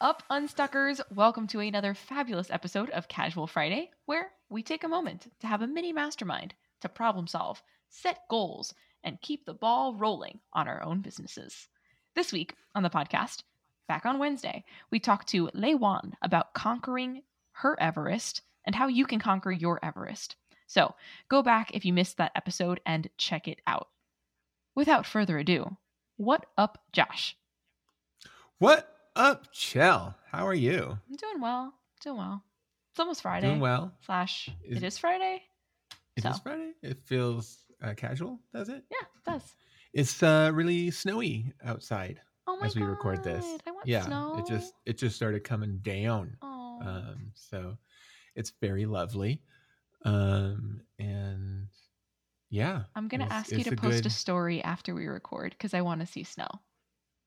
up, Unstuckers? Welcome to another fabulous episode of Casual Friday, where we take a moment to have a mini mastermind to problem solve, set goals, and keep the ball rolling on our own businesses. This week on the podcast, back on Wednesday, we talked to Lei Wan about conquering her Everest and how you can conquer your Everest. So go back if you missed that episode and check it out. Without further ado, what up, Josh? What up, Chell? How are you? I'm doing well. Doing well. It's almost Friday. Doing well. Slash, Is- it is Friday. It is So. Friday. It feels uh, casual, does it? Yeah, it does. It's uh, really snowy outside Oh my as we record this. I want yeah, snow. it just it just started coming down. Oh. Um, so it's very lovely. Um, and yeah. I'm gonna ask you to a post a story after we record because I want to see snow.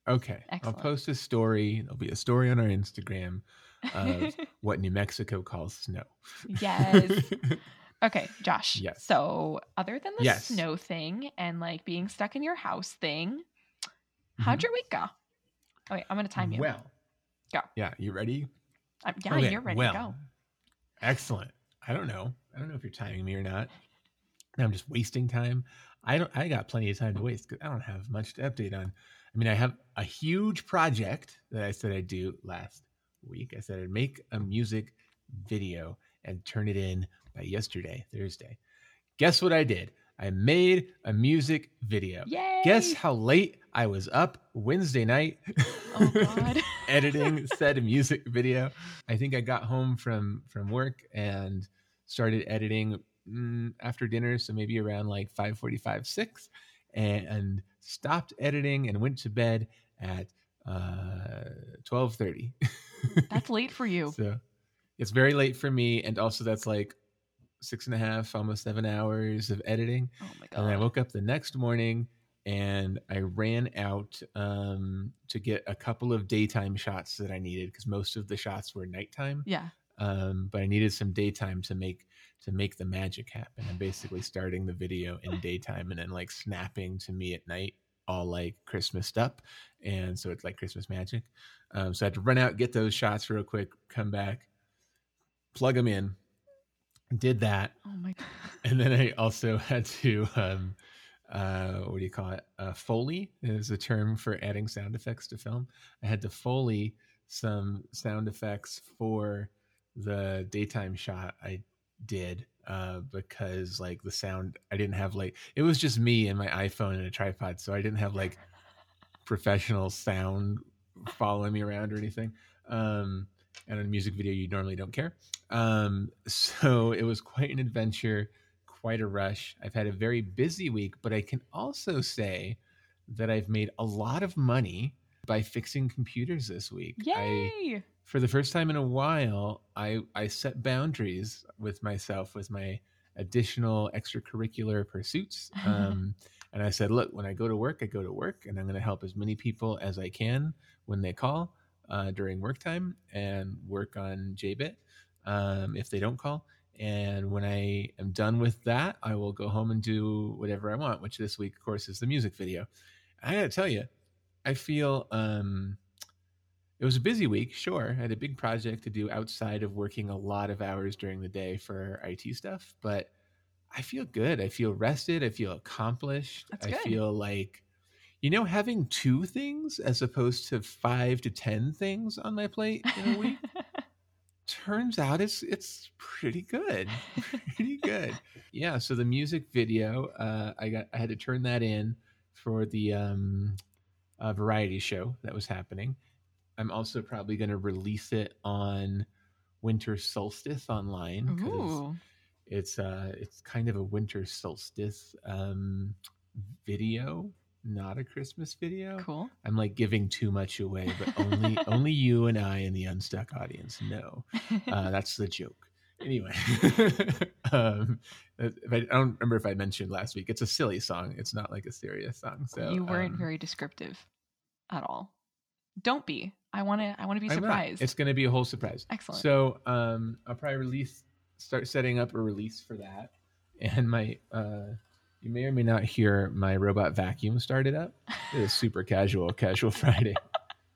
Okay. Excellent. I'll post a story. There'll be a story on our Instagram of what New Mexico calls snow. yes. Okay, Josh. Yes. So, other than the Yes. snow thing and like being stuck in your house thing, how'd Mhm. your week go? Oh wait, I'm gonna time you. Well. Go. Yeah, you ready? Um, yeah, Okay, you're ready well, to go. Excellent. I don't know. I don't know if you're timing me or not. I'm just wasting time. I don't. I got plenty of time to waste because I don't have much to update on. I mean, I have a huge project that I said I'd do last week. I said I'd make a music video and turn it in by yesterday, Thursday. Guess what I did? I made a music video. Yay! Guess how late I was up Wednesday night Oh God. editing said music video. I think I got home from from work and started editing mm, after dinner, so maybe around like 5:45, 6 and stopped editing and went to bed at uh 12:30. That's late for you. so it's very late for me and also that's like six and a half almost seven hours of editing Oh my god! and then I woke up the next morning and I ran out um, to get a couple of daytime shots that I needed because most of the shots were nighttime. Yeah. Um, but I needed some daytime to make to make the magic happen. I'm basically starting the video in daytime and then like snapping to me at night, all like Christmased up, and so it's like Christmas magic. Um, so I had to run out, get those shots real quick, come back, plug them in, did that, Oh my. and then I also had to um uh what do you call it? Uh foley is a term for adding sound effects to film. I had to foley some sound effects for the daytime shot I did uh because like the sound I didn't have like it was just me and my iPhone and a tripod so I didn't have like professional sound following me around or anything. Um and in a music video you normally don't care. Um, so it was quite an adventure, quite a rush. I've had a very busy week, but I can also say that I've made a lot of money by fixing computers this week. I, Yay! For the first time in a while, I, I set boundaries with myself with my additional extracurricular pursuits. Um, and I said, look, when I go to work, I go to work, and I'm going to help as many people as I can when they call uh, during work time and work on JBit um, if they don't call. And when I am done with that, I will go home and do whatever I want, which this week, of course, is the music video. I gotta tell you, I feel um, it was a busy week. Sure, I had a big project to do outside of working a lot of hours during the day for IT stuff, but I feel good. I feel rested. I feel accomplished. That's I good. feel like, you know, having two things as opposed to five to 10 things on my plate in a week turns out it's it's pretty good pretty good yeah so the music video uh i got i had to turn that in for the um uh, variety show that was happening i'm also probably going to release it on winter solstice online 'cause Ooh. it's uh it's kind of a winter solstice um video not a christmas video Cool. I'm like giving too much away, but only only you and I and the unstuck audience know. Uh, that's the joke. Anyway, um, I, I don't remember if I mentioned last week. It's a silly song. It's not like a serious song. So you weren't um, very descriptive at all. Don't be. I want to. I want to be surprised. It's going to be a whole surprise. Excellent. So um, I'll probably release, start setting up a release for that, and my. Uh, you may or may not hear my robot vacuum started up. It is super casual, casual Friday.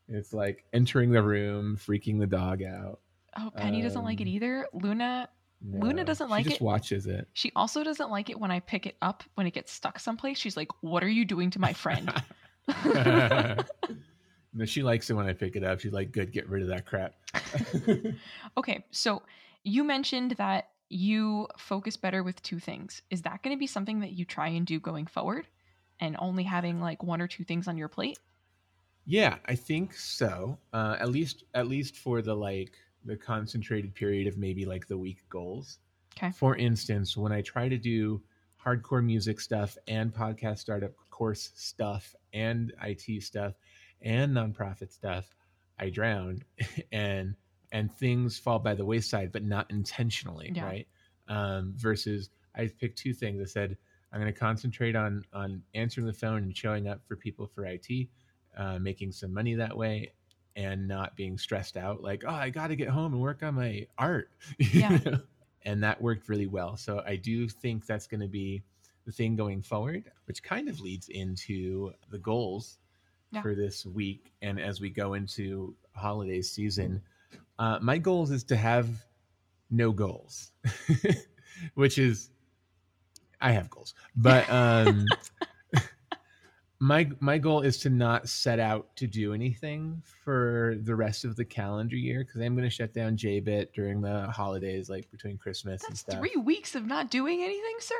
It's like entering the room, freaking the dog out. Oh, Penny doesn't like it Um, either. Luna, Luna doesn't like it. she just it. watches it. she also doesn't like it when I pick it up when it gets stuck someplace. She's like, "What are you doing to my friend?" no, she likes it when I pick it up. She's like, "Good, get rid of that crap." okay, so you mentioned that you focus better with two things. Is that going to be something that you try and do going forward, and only having like one or two things on your plate? Yeah, I think so. Uh, at least, at least for the like the concentrated period of maybe like the week goals. Okay. For instance, when I try to do hardcore music stuff and podcast startup course stuff and IT stuff and nonprofit stuff, I drown and and things fall by the wayside, but not intentionally, Yeah. right? Um, versus I picked two things. I said I'm going to concentrate on on answering the phone and showing up for people for IT, uh, making some money that way, and not being stressed out. Like, oh, I got to get home and work on my art. Yeah. and that worked really well. So I do think that's going to be the thing going forward, which kind of leads into the goals Yeah. for this week. And as we go into holiday season, uh, my goals is to have no goals, which is I have goals, but um, my my goal is to not set out to do anything for the rest of the calendar year because I'm going to shut down JBit during the holidays, like between Christmas and That's stuff. three weeks of not doing anything, sir.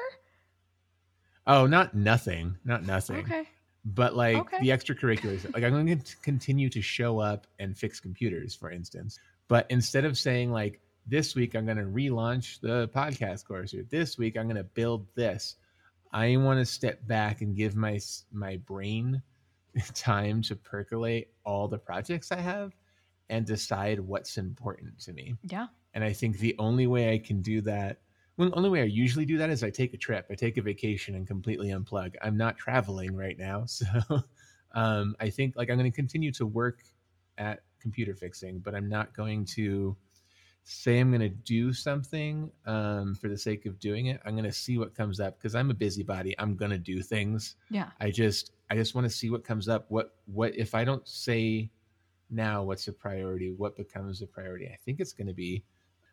Oh, not nothing, not nothing. Okay. But like Okay. the extracurriculars like i'm going to continue to show up and fix computers for instance but instead of saying like this week i'm going to relaunch the podcast course or this week i'm going to build this i want to step back and give my my brain time to percolate all the projects i have and decide what's important to me Yeah. and I think the only way I can do that, well, the only way I usually do that is I take a trip, I take a vacation and completely unplug. I'm not traveling right now. So um, I think like I'm going to continue to work at computer fixing, but I'm not going to say I'm going to do something um, for the sake of doing it. I'm going to see what comes up because I'm a busybody. I'm going to do things. Yeah. I just I just want to see what comes up. What what if I don't say now what's a priority? What becomes a priority? I think it's going to be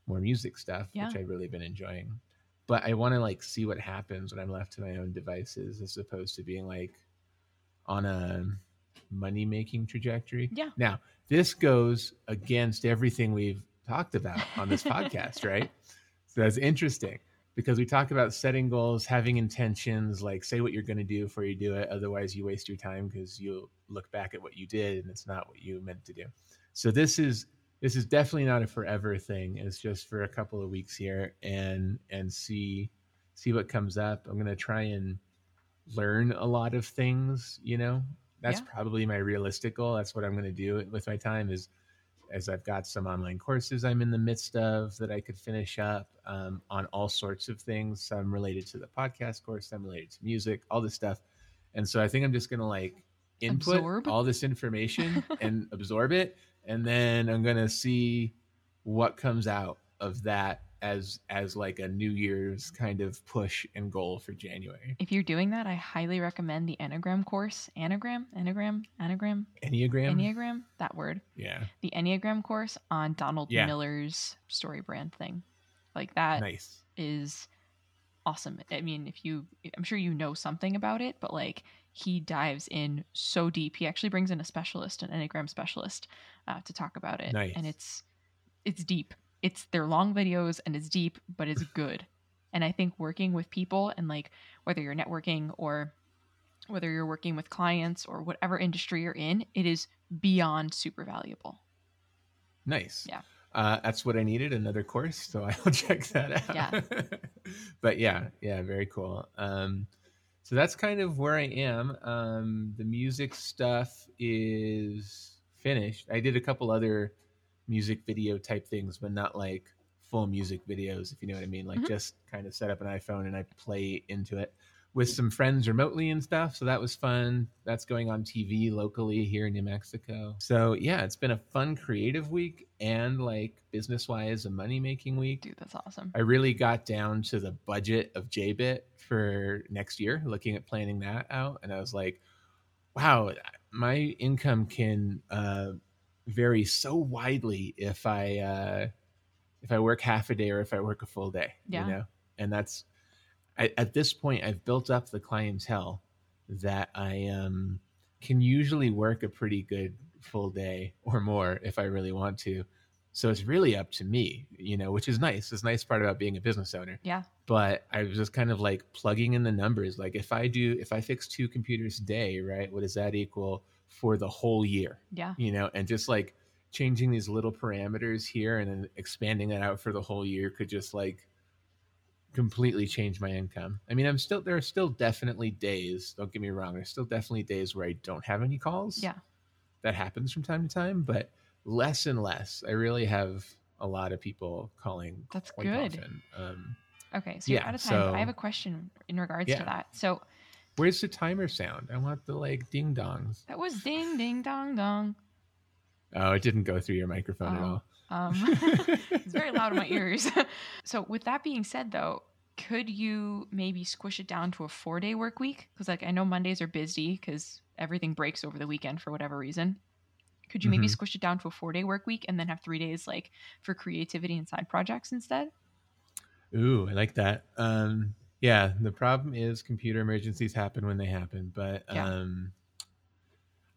more music stuff, Yeah. which I've really been enjoying. But I want to like see what happens when I'm left to my own devices, as opposed to being like on a money making trajectory. Yeah. Now this goes against everything we've talked about on this podcast, right? So that's interesting because we talk about setting goals, having intentions, like say what you're going to do before you do it. Otherwise, you waste your time because you'll look back at what you did and it's not what you meant to do. So this is this is definitely not a forever thing. It's just for a couple of weeks here and and see see what comes up. I'm going to try and learn a lot of things. You know, that's Yeah. probably my realistic goal. That's what I'm going to do with my time is as I've got some online courses I'm in the midst of that I could finish up um, on all sorts of things. Some related to the podcast course, some related to music, all this stuff. And so I think I'm just going to like input Absorb? all this information and absorb it. And then I'm going to see what comes out of that as as like a New Year's kind of push and goal for January. If you're doing that, I highly recommend the Enneagram course. Anagram? Anagram? Anagram? Enneagram. Enneagram? That word. yeah. The Enneagram course on Donald Yeah. Miller's StoryBrand thing. Like that Nice. is awesome. I mean, if you, I'm sure you know something about it, but like he dives in so deep. He actually brings in a specialist, an Enneagram specialist, uh, to talk about it. Nice. And it's, it's deep. It's they're long videos and it's deep, but it's good. And I think working with people and like whether you're networking or whether you're working with clients or whatever industry you're in, it is beyond super valuable. Nice. Yeah. Uh, that's what I needed, another course. So I'll check that out. Yeah. but yeah, yeah, very cool. Um, so that's kind of where I am. Um, the music stuff is finished. I did a couple other music video type things, but not like full music videos, if you know what I mean. Like Mhm. just kind of set up an iPhone and I play into it with some friends remotely and stuff. So that was fun. That's going on TV locally here in New Mexico. So yeah, it's been a fun creative week and like business wise, a money making week. Dude, that's awesome. I really got down to the budget of JBit for next year, looking at planning that out. And I was like, wow, my income can uh, vary so widely if I uh, if I work half a day or if I work a full day. Yeah. You know, and that's I, at this point I've built up the clientele that I um, can usually work a pretty good full day or more if I really want to. So it's really up to me, you know, which is nice. It's a nice part about being a business owner. Yeah. But I was just kind of like plugging in the numbers. Like if I do, if I fix two computers a day, right, what does that equal for the whole year? Yeah. You know, and just like changing these little parameters here and then expanding that out for the whole year could just like completely change my income. I mean, I'm still there are still definitely days, don't get me wrong, there's still definitely days where I don't have any calls. Yeah. That happens from time to time, but less and less. I really have a lot of people calling That's good. Um, Okay. So you're Yeah, out of time. but I have a question in regards Yeah. to that. So where's the timer sound? I want the like ding dongs. that was ding, ding, dong, dong. Oh, it didn't go through your microphone Oh. at all. Um, it's very loud in my ears. so, with that being said, though, could you maybe squish it down to a four day work week? Because, like, I know Mondays are busy because everything breaks over the weekend for whatever reason. Could you maybe Mhm. squish it down to a four day work week and then have three days, like, for creativity and side projects instead? Ooh, I like that. Um, yeah, the problem is computer emergencies happen when they happen. But Yeah. um,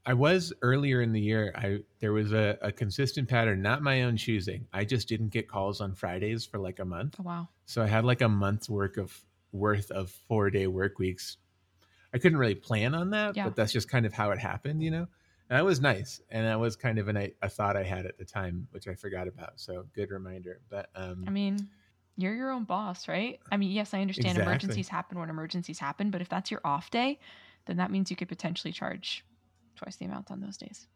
I was earlier in the year. I there was a, a consistent pattern, not my own choosing. I just didn't get calls on Fridays for like a month. Oh, wow. So I had like a month's work of worth of four day work weeks. I couldn't really plan on that, Yeah. but that's just kind of how it happened, you know. And that was nice, and that was kind of an, a thought I had at the time, which I forgot about. So good reminder. But um, I mean, you're your own boss, right? I mean, yes, I understand Exactly. emergencies happen when emergencies happen, but if that's your off day, then that means you could potentially charge twice the amount on those days.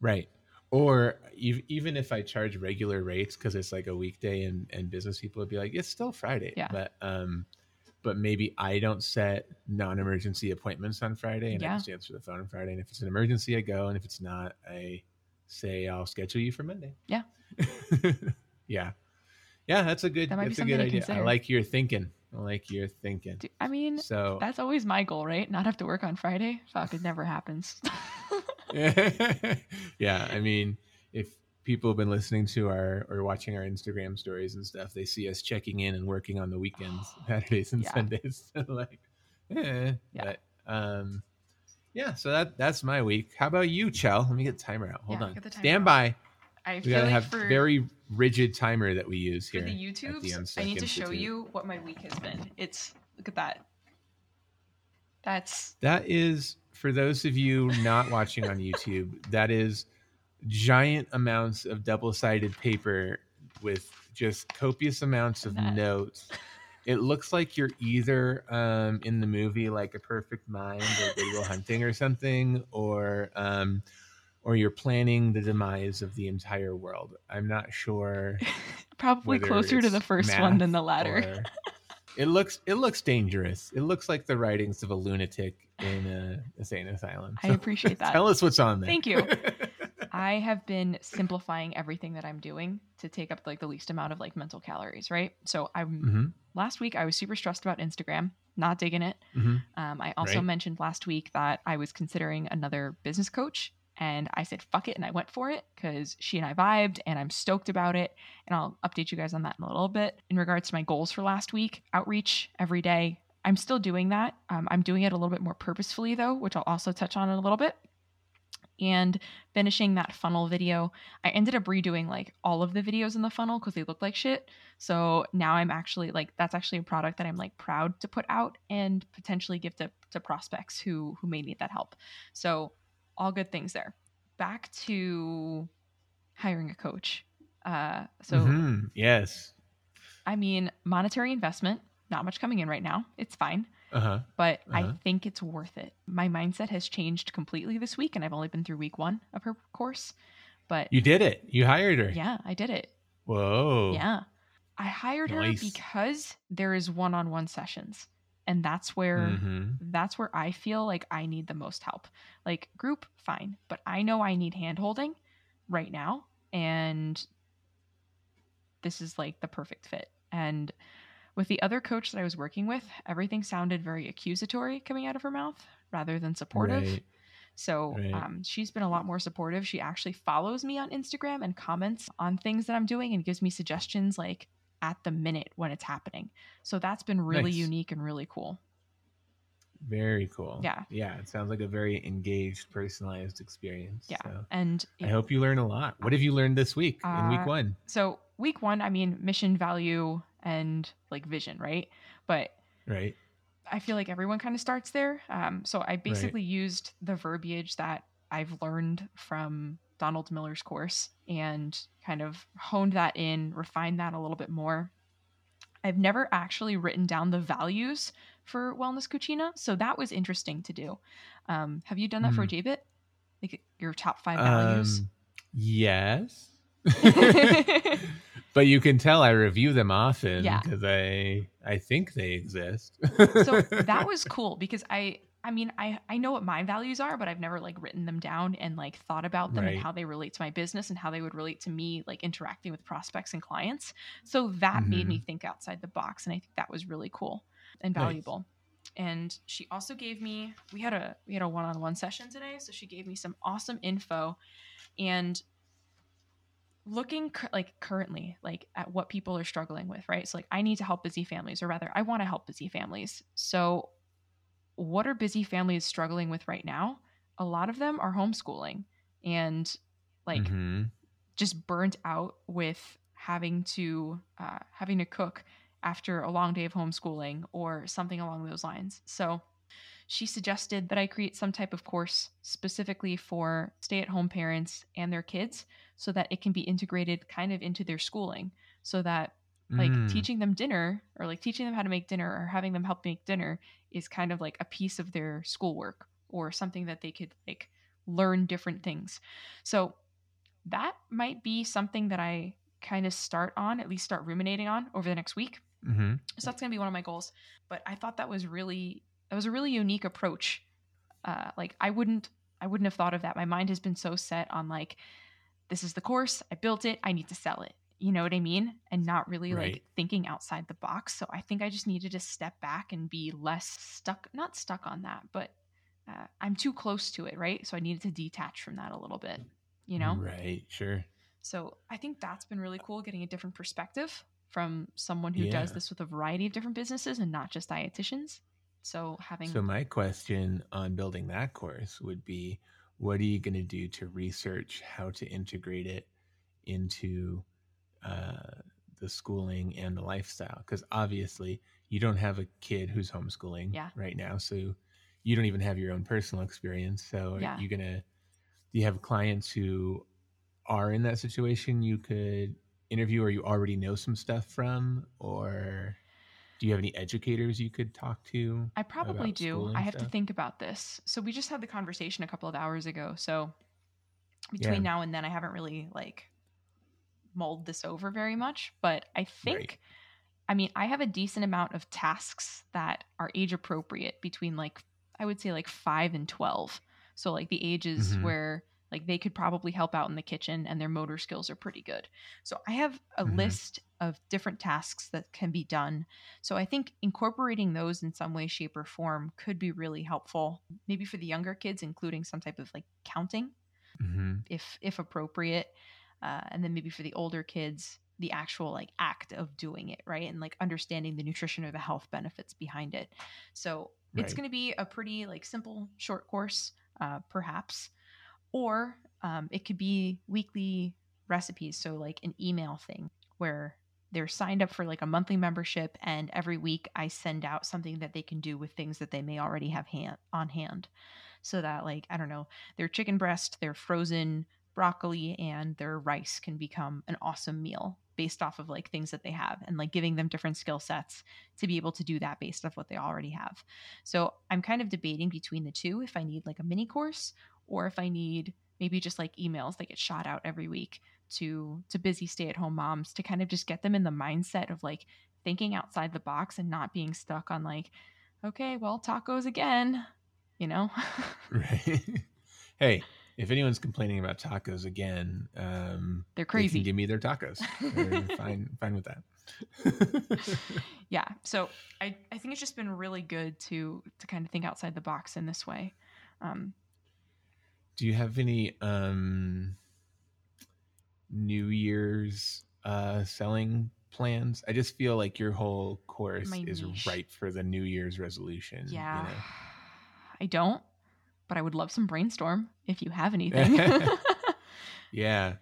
Right. Or even if I charge regular rates because it's like a weekday and, and business people would be like, it's still Friday. Yeah. But um, but maybe I don't set non-emergency appointments on Friday and Yeah. I just answer the phone on Friday. And if it's an emergency, I go. And if it's not, I say I'll schedule you for Monday. Yeah. yeah. Yeah, that's a good That that's a good idea. I like your thinking. I you're thinking. I mean, So that's always my goal, right? Not have to work on Friday. Fuck, it never happens. yeah, I mean, if people have been listening to our or watching our Instagram stories and stuff, they see us checking in and working on the weekends, Saturdays and Yeah. Sundays. like, eh. Yeah. But um, yeah. So that that's my week. How about you, Chell? Let me get the timer out. Hold Yeah, on. timer Stand out. by. I We gotta like have for, very rigid timer that we use here. for the the I need to show Institute. you what my week has been. It's look at that. That's That is for those of you not watching on YouTube, that is giant amounts of double-sided paper with just copious amounts of That- notes. It looks like you're either um, in the movie like a perfect mind or Good Will Hunting or something, or um, or you're planning the demise of the entire world. I'm not sure. probably closer to the first one than the latter. It looks it looks dangerous. It looks like the writings of a lunatic in a insane asylum. I appreciate that. Tell us what's on there. Thank you. I have been simplifying everything that I'm doing to take up like the least amount of like mental calories, right? So I'm hmm last week I was super stressed about Instagram, not digging it. hmm Um, I also Right. mentioned last week that I was considering another business coach, and I said fuck it, and I went for it because she and I vibed, and I'm stoked about it. And I'll update you guys on that in a little bit. In regards to my goals for last week, outreach every day. I'm still doing that. Um, I'm doing it a little bit more purposefully though, which I'll also touch on in a little bit. And finishing that funnel video, I ended up redoing like all of the videos in the funnel because they look like shit. So now I'm actually like that's actually a product that I'm like proud to put out and potentially give to, to prospects who who may need that help. So all good things there. Back to hiring a coach. Uh, so Mhm. yes. I mean, monetary investment, not much coming in right now. It's fine, Uh huh. but I Uh-huh. think it's worth it. My mindset has changed completely this week, and I've only been through week one of her course. But You did it. You hired her. yeah, I did it. Whoa. Yeah. I hired Nice. her because there is one-on-one sessions. And that's where Mhm. that's where I feel like I need the most help. Like group fine, but I know I need hand holding right now and this is like the perfect fit. And with the other coach that I was working with, everything sounded very accusatory coming out of her mouth rather than supportive. Right. So Right. um, she's been a lot more supportive. She actually follows me on Instagram and comments on things that I'm doing and gives me suggestions like at the minute when it's happening. So that's been really Nice. unique and really cool. Very cool. Yeah. Yeah. It sounds like a very engaged, personalized experience. Yeah. So And I hope you learn a lot. What have you learned this week in Uh, week one? so week one, I mean, mission, value, and like vision, right? But Right. I feel like everyone kind of starts there. Um, so I basically used the verbiage that I've learned from Donald Miller's course and kind of honed that in, refined that a little bit more. I've never actually written down the values for Wellness Cucina, so that was interesting to do. Um, have you done that for JBit? Like your top five values? Um, yes. but you can tell I review them often Yeah. because I I think they exist. so that was cool because I I mean I I know what my values are, but I've never like written them down and like thought about them Right. and how they relate to my business and how they would relate to me like interacting with prospects and clients. So that made me mm-hmm. think outside the box and I think that was really cool and Nice. valuable. And she also gave me we had a we had a one-on-one session today, so she gave me some awesome info and looking like currently like at what people are struggling with right so like i need to help busy families or rather i want to help busy families so what are busy families struggling with right now a lot of them are homeschooling and like Mhm. just burnt out with having to uh, having to cook after a long day of homeschooling or something along those lines so she suggested that i create some type of course specifically for stay-at-home parents and their kids so that it can be integrated kind of into their schooling so that like Mm. teaching them dinner or like teaching them how to make dinner or having them help make dinner is kind of like a piece of their schoolwork or something that they could like learn different things. So that might be something that i kind of start on at least start ruminating on over the next week. Mhm. so that's going to be one of my goals. But i thought that was really that was a really unique approach. Uh, like i wouldn't i wouldn't have thought of that. My mind has been so set on like this is the course. I built it. I need to sell it you know what i mean and not really Right. like thinking outside the box so i think i just needed to step back and be less stuck not stuck on that but uh, i'm too close to it right so i needed to detach from that a little bit you know Right. Sure. so I think that's been really cool getting a different perspective from someone who does this with a variety of different businesses and not just dietitians. So having So my question on building that course would be what are you going to do to research how to integrate it into uh, the schooling and the lifestyle? Because obviously you don't have a kid who's homeschooling Yeah. right now, so you don't even have your own personal experience. So Yeah. are you gonna do you have clients who are in that situation you could interview or you already know some stuff from or do you have any educators you could talk to I probably do. I have to think about this. So we just had the conversation a couple of hours ago. So between Yeah. now and then I haven't really like mulled this over very much, but I think Right. I mean, I have a decent amount of tasks that are age appropriate between like I would say like 5 and 12. So like the ages Mhm. where like they could probably help out in the kitchen and their motor skills are pretty good. So I have a Mhm. list of different tasks that can be done. So I think incorporating those in some way shape or form could be really helpful. Maybe for the younger kids including some type of like counting Mhm. if if appropriate uh, and then maybe for the older kids the actual like act of doing it right? And like understanding the nutrition or the health benefits behind it. So it's going to be a pretty like simple short course uh, perhaps. Or um, it could be weekly recipes so like an email thing where they're signed up for like a monthly membership and every week i send out something that they can do with things that they may already have hand on hand. So that like i don't know their chicken breast their frozen broccoli and their rice can become an awesome meal based off of like things that they have and like giving them different skill sets to be able to do that based off what they already have so i'm kind of debating between the two if i need like a mini course or if i need maybe just like emails that get shot out every week to to busy stay-at-home moms to kind of just get them in the mindset of like thinking outside the box and not being stuck on like okay well tacos again you know Right. hey, if anyone's complaining about tacos again, um, they're they crazy can give me their tacos. Fine, fine with that. yeah so I, I think it's just been really good to to kind of think outside the box in this way um Do you have any um New Year's uh selling plans? I just feel like your whole course My is niche. ripe for the New Year's resolution. you Yeah. know? I don't, but I would love some brainstorm if you have anything. Yeah.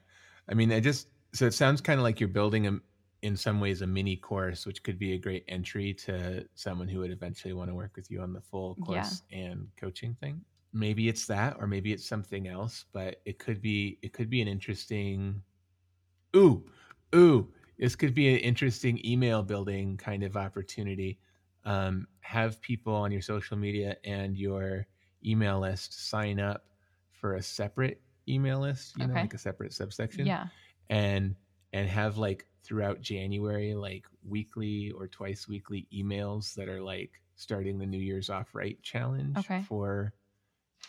I mean, I just so it sounds kind of like you're building a in some ways a mini course, which could be a great entry to someone who would eventually want to work with you on the full Yeah. course and coaching thing. Maybe it's that, or maybe it's something else, but it could be it could be an interesting ooh, ooh, this could be an interesting email building kind of opportunity. Um, have people on your social media and your email list sign up for a separate email list, you know, Okay. like a separate subsection yeah. and and have like throughout January like weekly or twice weekly emails that are like starting the New Year's off right challenge Okay. for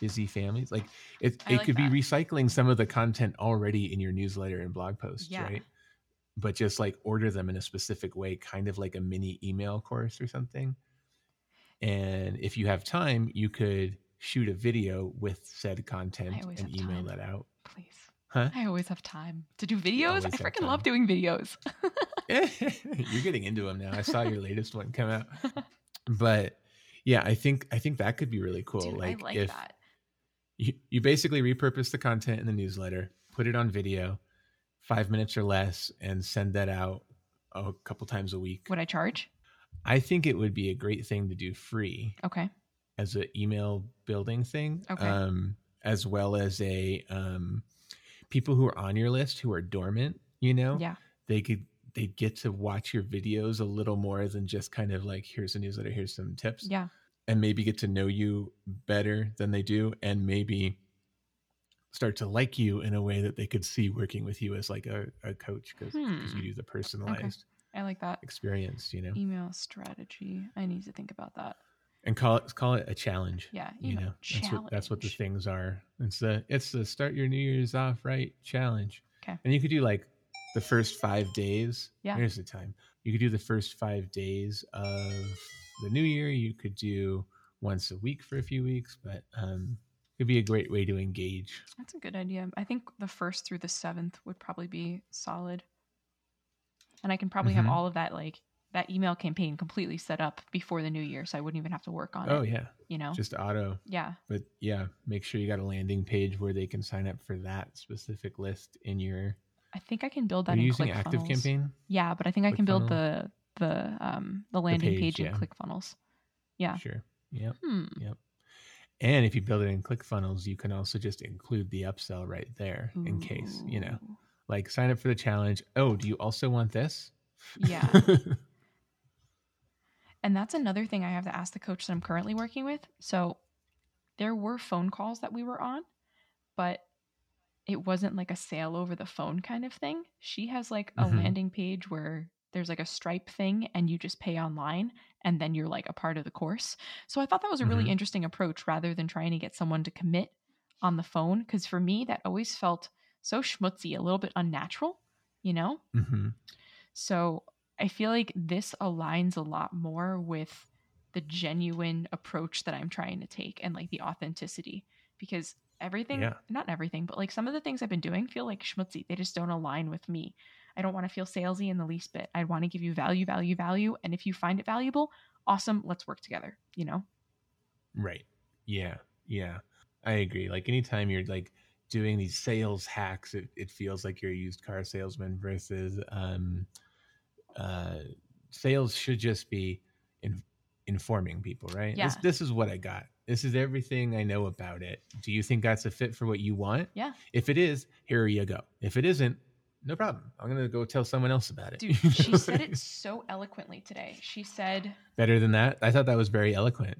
busy families. Like it I it like could that. be recycling some of the content already in your newsletter and blog posts, Yeah. right? But just like order them in a specific way, kind of like a mini email course or something. And if you have time, you could shoot a video with said content and email time. that out. Please. Huh? I always have time to do videos. I freaking love doing videos. You're getting into them now. I saw your latest one come out. But yeah, I think I think that could be really cool. Dude, like, I like if that. You, you basically repurpose the content in the newsletter, put it on video, five minutes or less, and send that out a couple times a week. Would I charge? I think it would be a great thing to do free Okay. As an email building thing. Okay. Um, as well as a um, people who are on your list who are dormant, you know, Yeah. they could they get to watch your videos a little more than just kind of like here's a newsletter, here's some tips, Yeah. and maybe get to know you better than they do, and maybe start to like you in a way that they could see working with you as like a, a coach because Hmm. you do the personalized I like that. experience, you know, Email strategy. I need to think about that. And call it call it a challenge. Yeah. you Email know that's what that's what the things are it's the it's the start your new year's off right challenge Okay. and you could do like the first five days Yeah. here's the time you could do the first five days of the new year you could do once a week for a few weeks but um it could be a great way to engage That's a good idea. I think the first through the seventh would probably be solid. And I can probably Mhm. have all of that like that email campaign completely set up before the new year, so I wouldn't even have to work on oh it. Oh yeah You know? just auto yeah. but yeah make sure you got a landing page where they can sign up for that specific list in your I think I can build that are in using ClickFunnels. ActiveCampaign Yeah, but I think I can build ClickFunnels? the the um the landing page, page, in yeah. ClickFunnels. Yeah. sure yep Hmm. And if you build it in ClickFunnels, you can also just include the upsell right there in case, you know, like sign up for the challenge. Oh, do you also want this? Yeah. And that's another thing I have to ask the coach that I'm currently working with. So there were phone calls that we were on, but it wasn't like a sale over the phone kind of thing. She has like a Mhm. landing page where there's like a Stripe thing and you just pay online and then you're like a part of the course. So I thought that was a really Mhm. interesting approach rather than trying to get someone to commit on the phone because for me that always felt so schmutzy, a little bit unnatural, you know? hmm So I feel like this aligns a lot more with the genuine approach that I'm trying to take and like the authenticity because everything, Yeah. not everything, but like some of the things I've been doing feel like schmutzy. They just don't align with me. I don't want to feel salesy in the least bit. I want to give you value, value, value. And if you find it valuable, awesome. Let's work together, you know? Right. Yeah. Yeah. I agree. Like anytime you're like doing these sales hacks, it, it feels like you're a used car salesman versus um, uh, sales should just be in, informing people, right? This, Yeah. this is what I got. This is everything I know about it. Do you think that's a fit for what you want? Yeah. If it is, here you go. If it isn't, no problem. I'm gonna go tell someone else about it. Dude, she said it so eloquently today. She said, better than that. I thought that was very eloquent.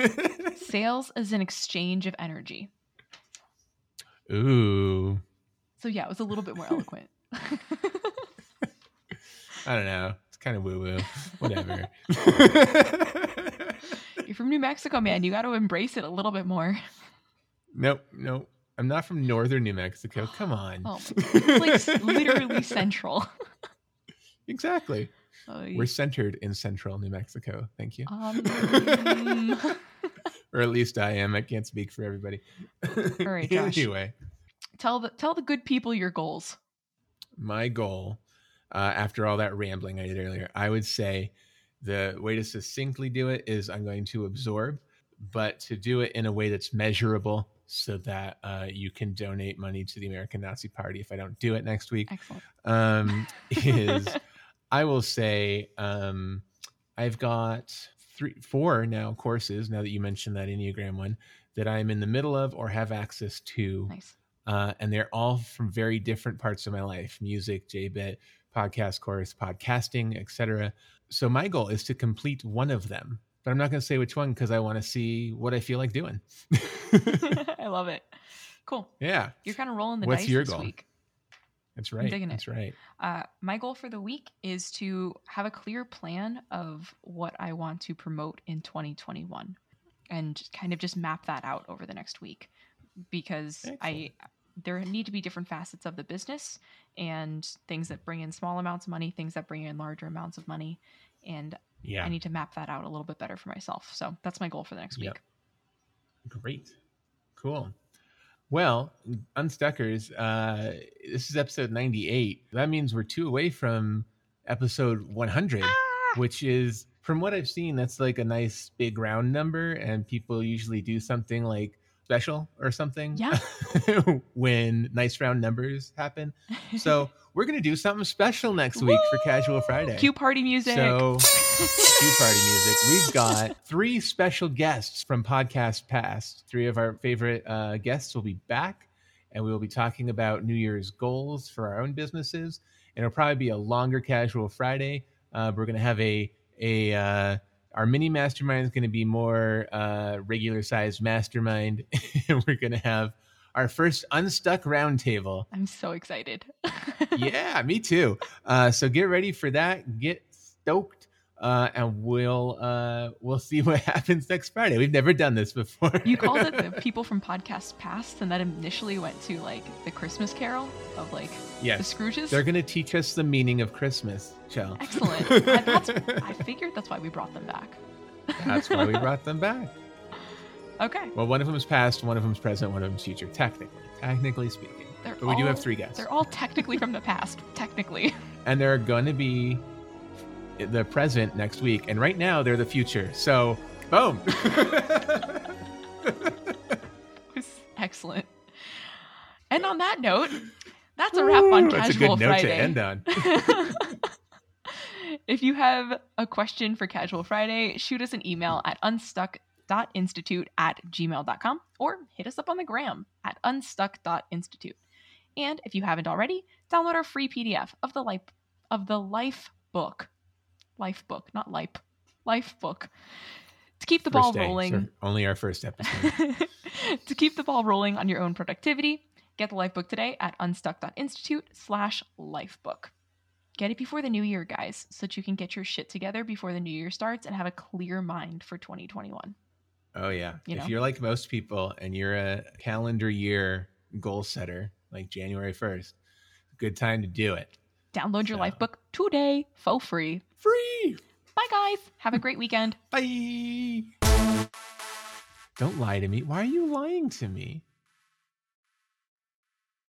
sales is an exchange of energy. Ooh, So yeah, it was a little bit more eloquent. I don't know. It's kind of woo woo. Whatever. You're from New Mexico, man. You got to embrace it a little bit more. nope, nope. I'm not from northern New Mexico. Come on. Oh, it's like literally central. exactly. Oh, We're centered in central New Mexico. Thank you. um, or at least I am. I can't speak for everybody. All right, Josh. anyway, Tell the tell the good people your goals. my goal, uh, after all that rambling I did earlier, I would say the way to succinctly do it is I'm going to absorb, but to do it in a way that's measurable so that uh, you can donate money to the American Nazi Party if I don't do it next week. Excellent. um, is I will say um, I've got three, four now courses. Now that you mentioned that Enneagram one, that I'm in the middle of or have access to, Nice. uh, and they're all from very different parts of my life: music, JBit, podcast course, podcasting, etc. So my goal is to complete one of them, but I'm not going to say which one because I want to see what I feel like doing. I love it. Cool. yeah, You're kind of rolling the What's dice your this goal? week. that's right. digging it. That's right. Uh, my goal for the week is to have a clear plan of what I want to promote in 2021 and kind of just map that out over the next week because I there need to be different facets of the business and things that bring in small amounts of money, things that bring in larger amounts of money and Yeah. I need to map that out a little bit better for myself. So that's my goal for the next Yep. week. Great. Cool. Well, Unstuckers, uh, this is episode 98. That means we're two away from episode 100, Ah! which is, from what I've seen, that's like a nice big round number. And people usually do something like special or something Yeah. when nice round numbers happen. So we're going to do something special next week for Casual Friday. Cue party music. So, Tea Party music. We've got three special guests from podcast past. Three of our favorite uh, guests will be back, and we will be talking about New Year's goals for our own businesses. And it'll probably be a longer Casual Friday. Uh, we're going to have a a uh, our mini mastermind is going to be more uh, regular sized mastermind, and we're going to have our first unstuck roundtable I'm so excited. yeah, me too. Uh, so get ready for that. Get stoked, uh, and we'll uh, we'll see what happens next Friday. We've never done this before. You called it the people from podcasts past, and that initially went to like the Christmas Carol of like the yes. Scrooges. They're going to teach us the meaning of Christmas, Chell. Excellent. I, that's, I figured that's why we brought them back. That's why we brought them back. Okay. Well, one of them is past, one of them is present, one of them is future. Technically, technically speaking, They're but we do have three guests, They're all technically from the past. Technically. and they're going to be the present next week. And right now, they're the future. So, boom. Excellent. And on that note, that's a wrap on Ooh, That's a Casual good note Friday. to end on. if you have a question for Casual Friday, shoot us an email at unstuck.institute at gmail.com or hit us up on the gram at unstuck.institute. And if you haven't already, download our free PDF of the life of the life book. Life book, not life. Life book. To keep the ball day, rolling. so only our first episode. to keep the ball rolling on your own productivity, get the life book today at unstuck.institute slash lifebook. Get it before the new year, guys, so that you can get your shit together before the new year starts and have a clear mind for 2021. Oh yeah. You if know? you're like most people and you're a calendar year goal setter, like January 1st, good time to do it. Download your So- Lifebook today for free. Free. Bye, guys. Have a great weekend. Bye. Don't lie to me. Why are you lying to me?